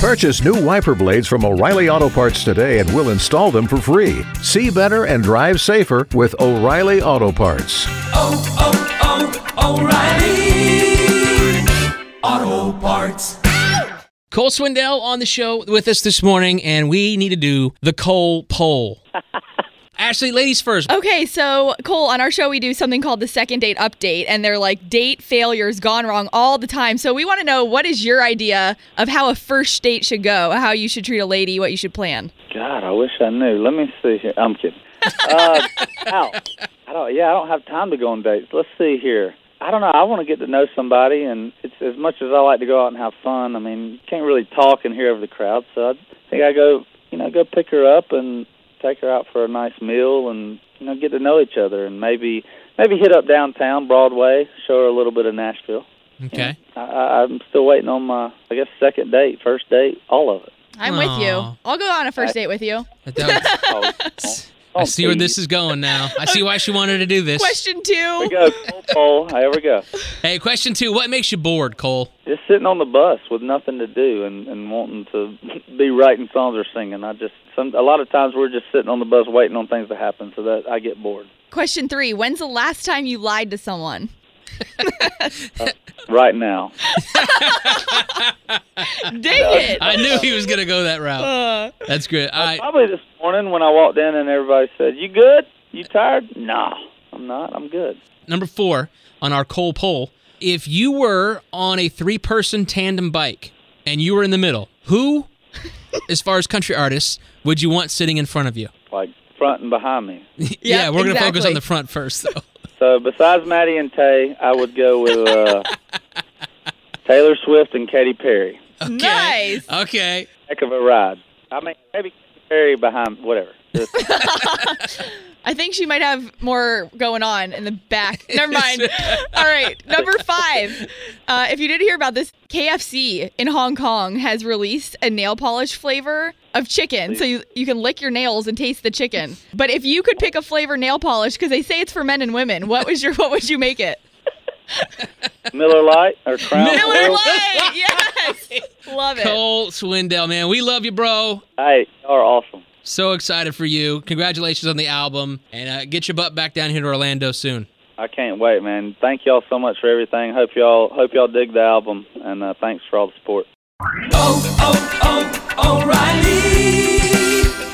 Purchase new wiper blades from O'Reilly Auto Parts today and we'll install them for free. See better and drive safer with O'Reilly Auto Parts. oh, oh, oh O'Reilly Auto Parts. Cole Swindell on the show with us this morning, and we need to do the Cole poll. Ashley, ladies first. Okay, so Cole, on our show we do something called the second date update, and they're like date failures gone wrong all the time. So we want to know what is your idea of how a first date should go, how you should treat a lady, what you should plan. God, I wish I knew. Let me see here. I'm kidding. Uh, ow. I don't. Yeah, I don't have time to go on dates. Let's see here. I don't know. I want to get to know somebody, and it's as much as I like to go out and have fun. I mean, you can't really talk and hear over the crowd, so I think I go, you know, go pick her up and take her out for a nice meal, and you know, get to know each other, and maybe maybe hit up downtown Broadway, show her a little bit of Nashville. Okay. I, I, I'm still waiting on my, I guess, second date, first date, all of it. I'm with you. I'll go on a first date with you. That- Oh, I see where this is going now. I see why she wanted to do this. Question Here we two. go, Cole, Cole. Here we go. Hey, question two. What makes you bored, Cole? just sitting on the bus with nothing to do and and wanting to be writing songs or singing. I just some a lot of times we're just sitting on the bus waiting on things to happen, so that I get bored. Question three. When's the last time you lied to someone? Right now, Dang it. I knew he was going to go that route. Uh, That's good. All right. probably this morning when I walked in and everybody said, "You good? You tired?" No, I'm not. I'm good. Number four on our Cole poll. If you were on a three person tandem bike and you were in the middle, who, as far as country artists, would you want sitting in front of you? Like front and behind me. yeah, we're going to focus on the front first, though. So besides Maddie and Tae, I would go with uh, Taylor Swift and Katy Perry. Okay. Nice. Okay. Heck of a ride. I mean, maybe Katy Perry behind whatever. Just, I think she might have more going on in the back. Never mind. All right, number five. Uh, if you didn't hear about this, KFC in Hong Kong has released a nail polish flavor of chicken, so you, you can lick your nails and taste the chicken. But if you could pick a flavor nail polish, because they say it's for men and women, what was your what would you make it? Miller Lite or Crown Miller Royal. Lite. Yes, love it. Cole Swindell, man. We love you, bro. Hey, y'all are awesome. So excited for you. Congratulations on the album. And uh, get your butt back down here to Orlando soon. I can't wait, man. Thank y'all so much for everything. Hope y'all hope y'all dig the album, and uh, thanks for all the support. oh,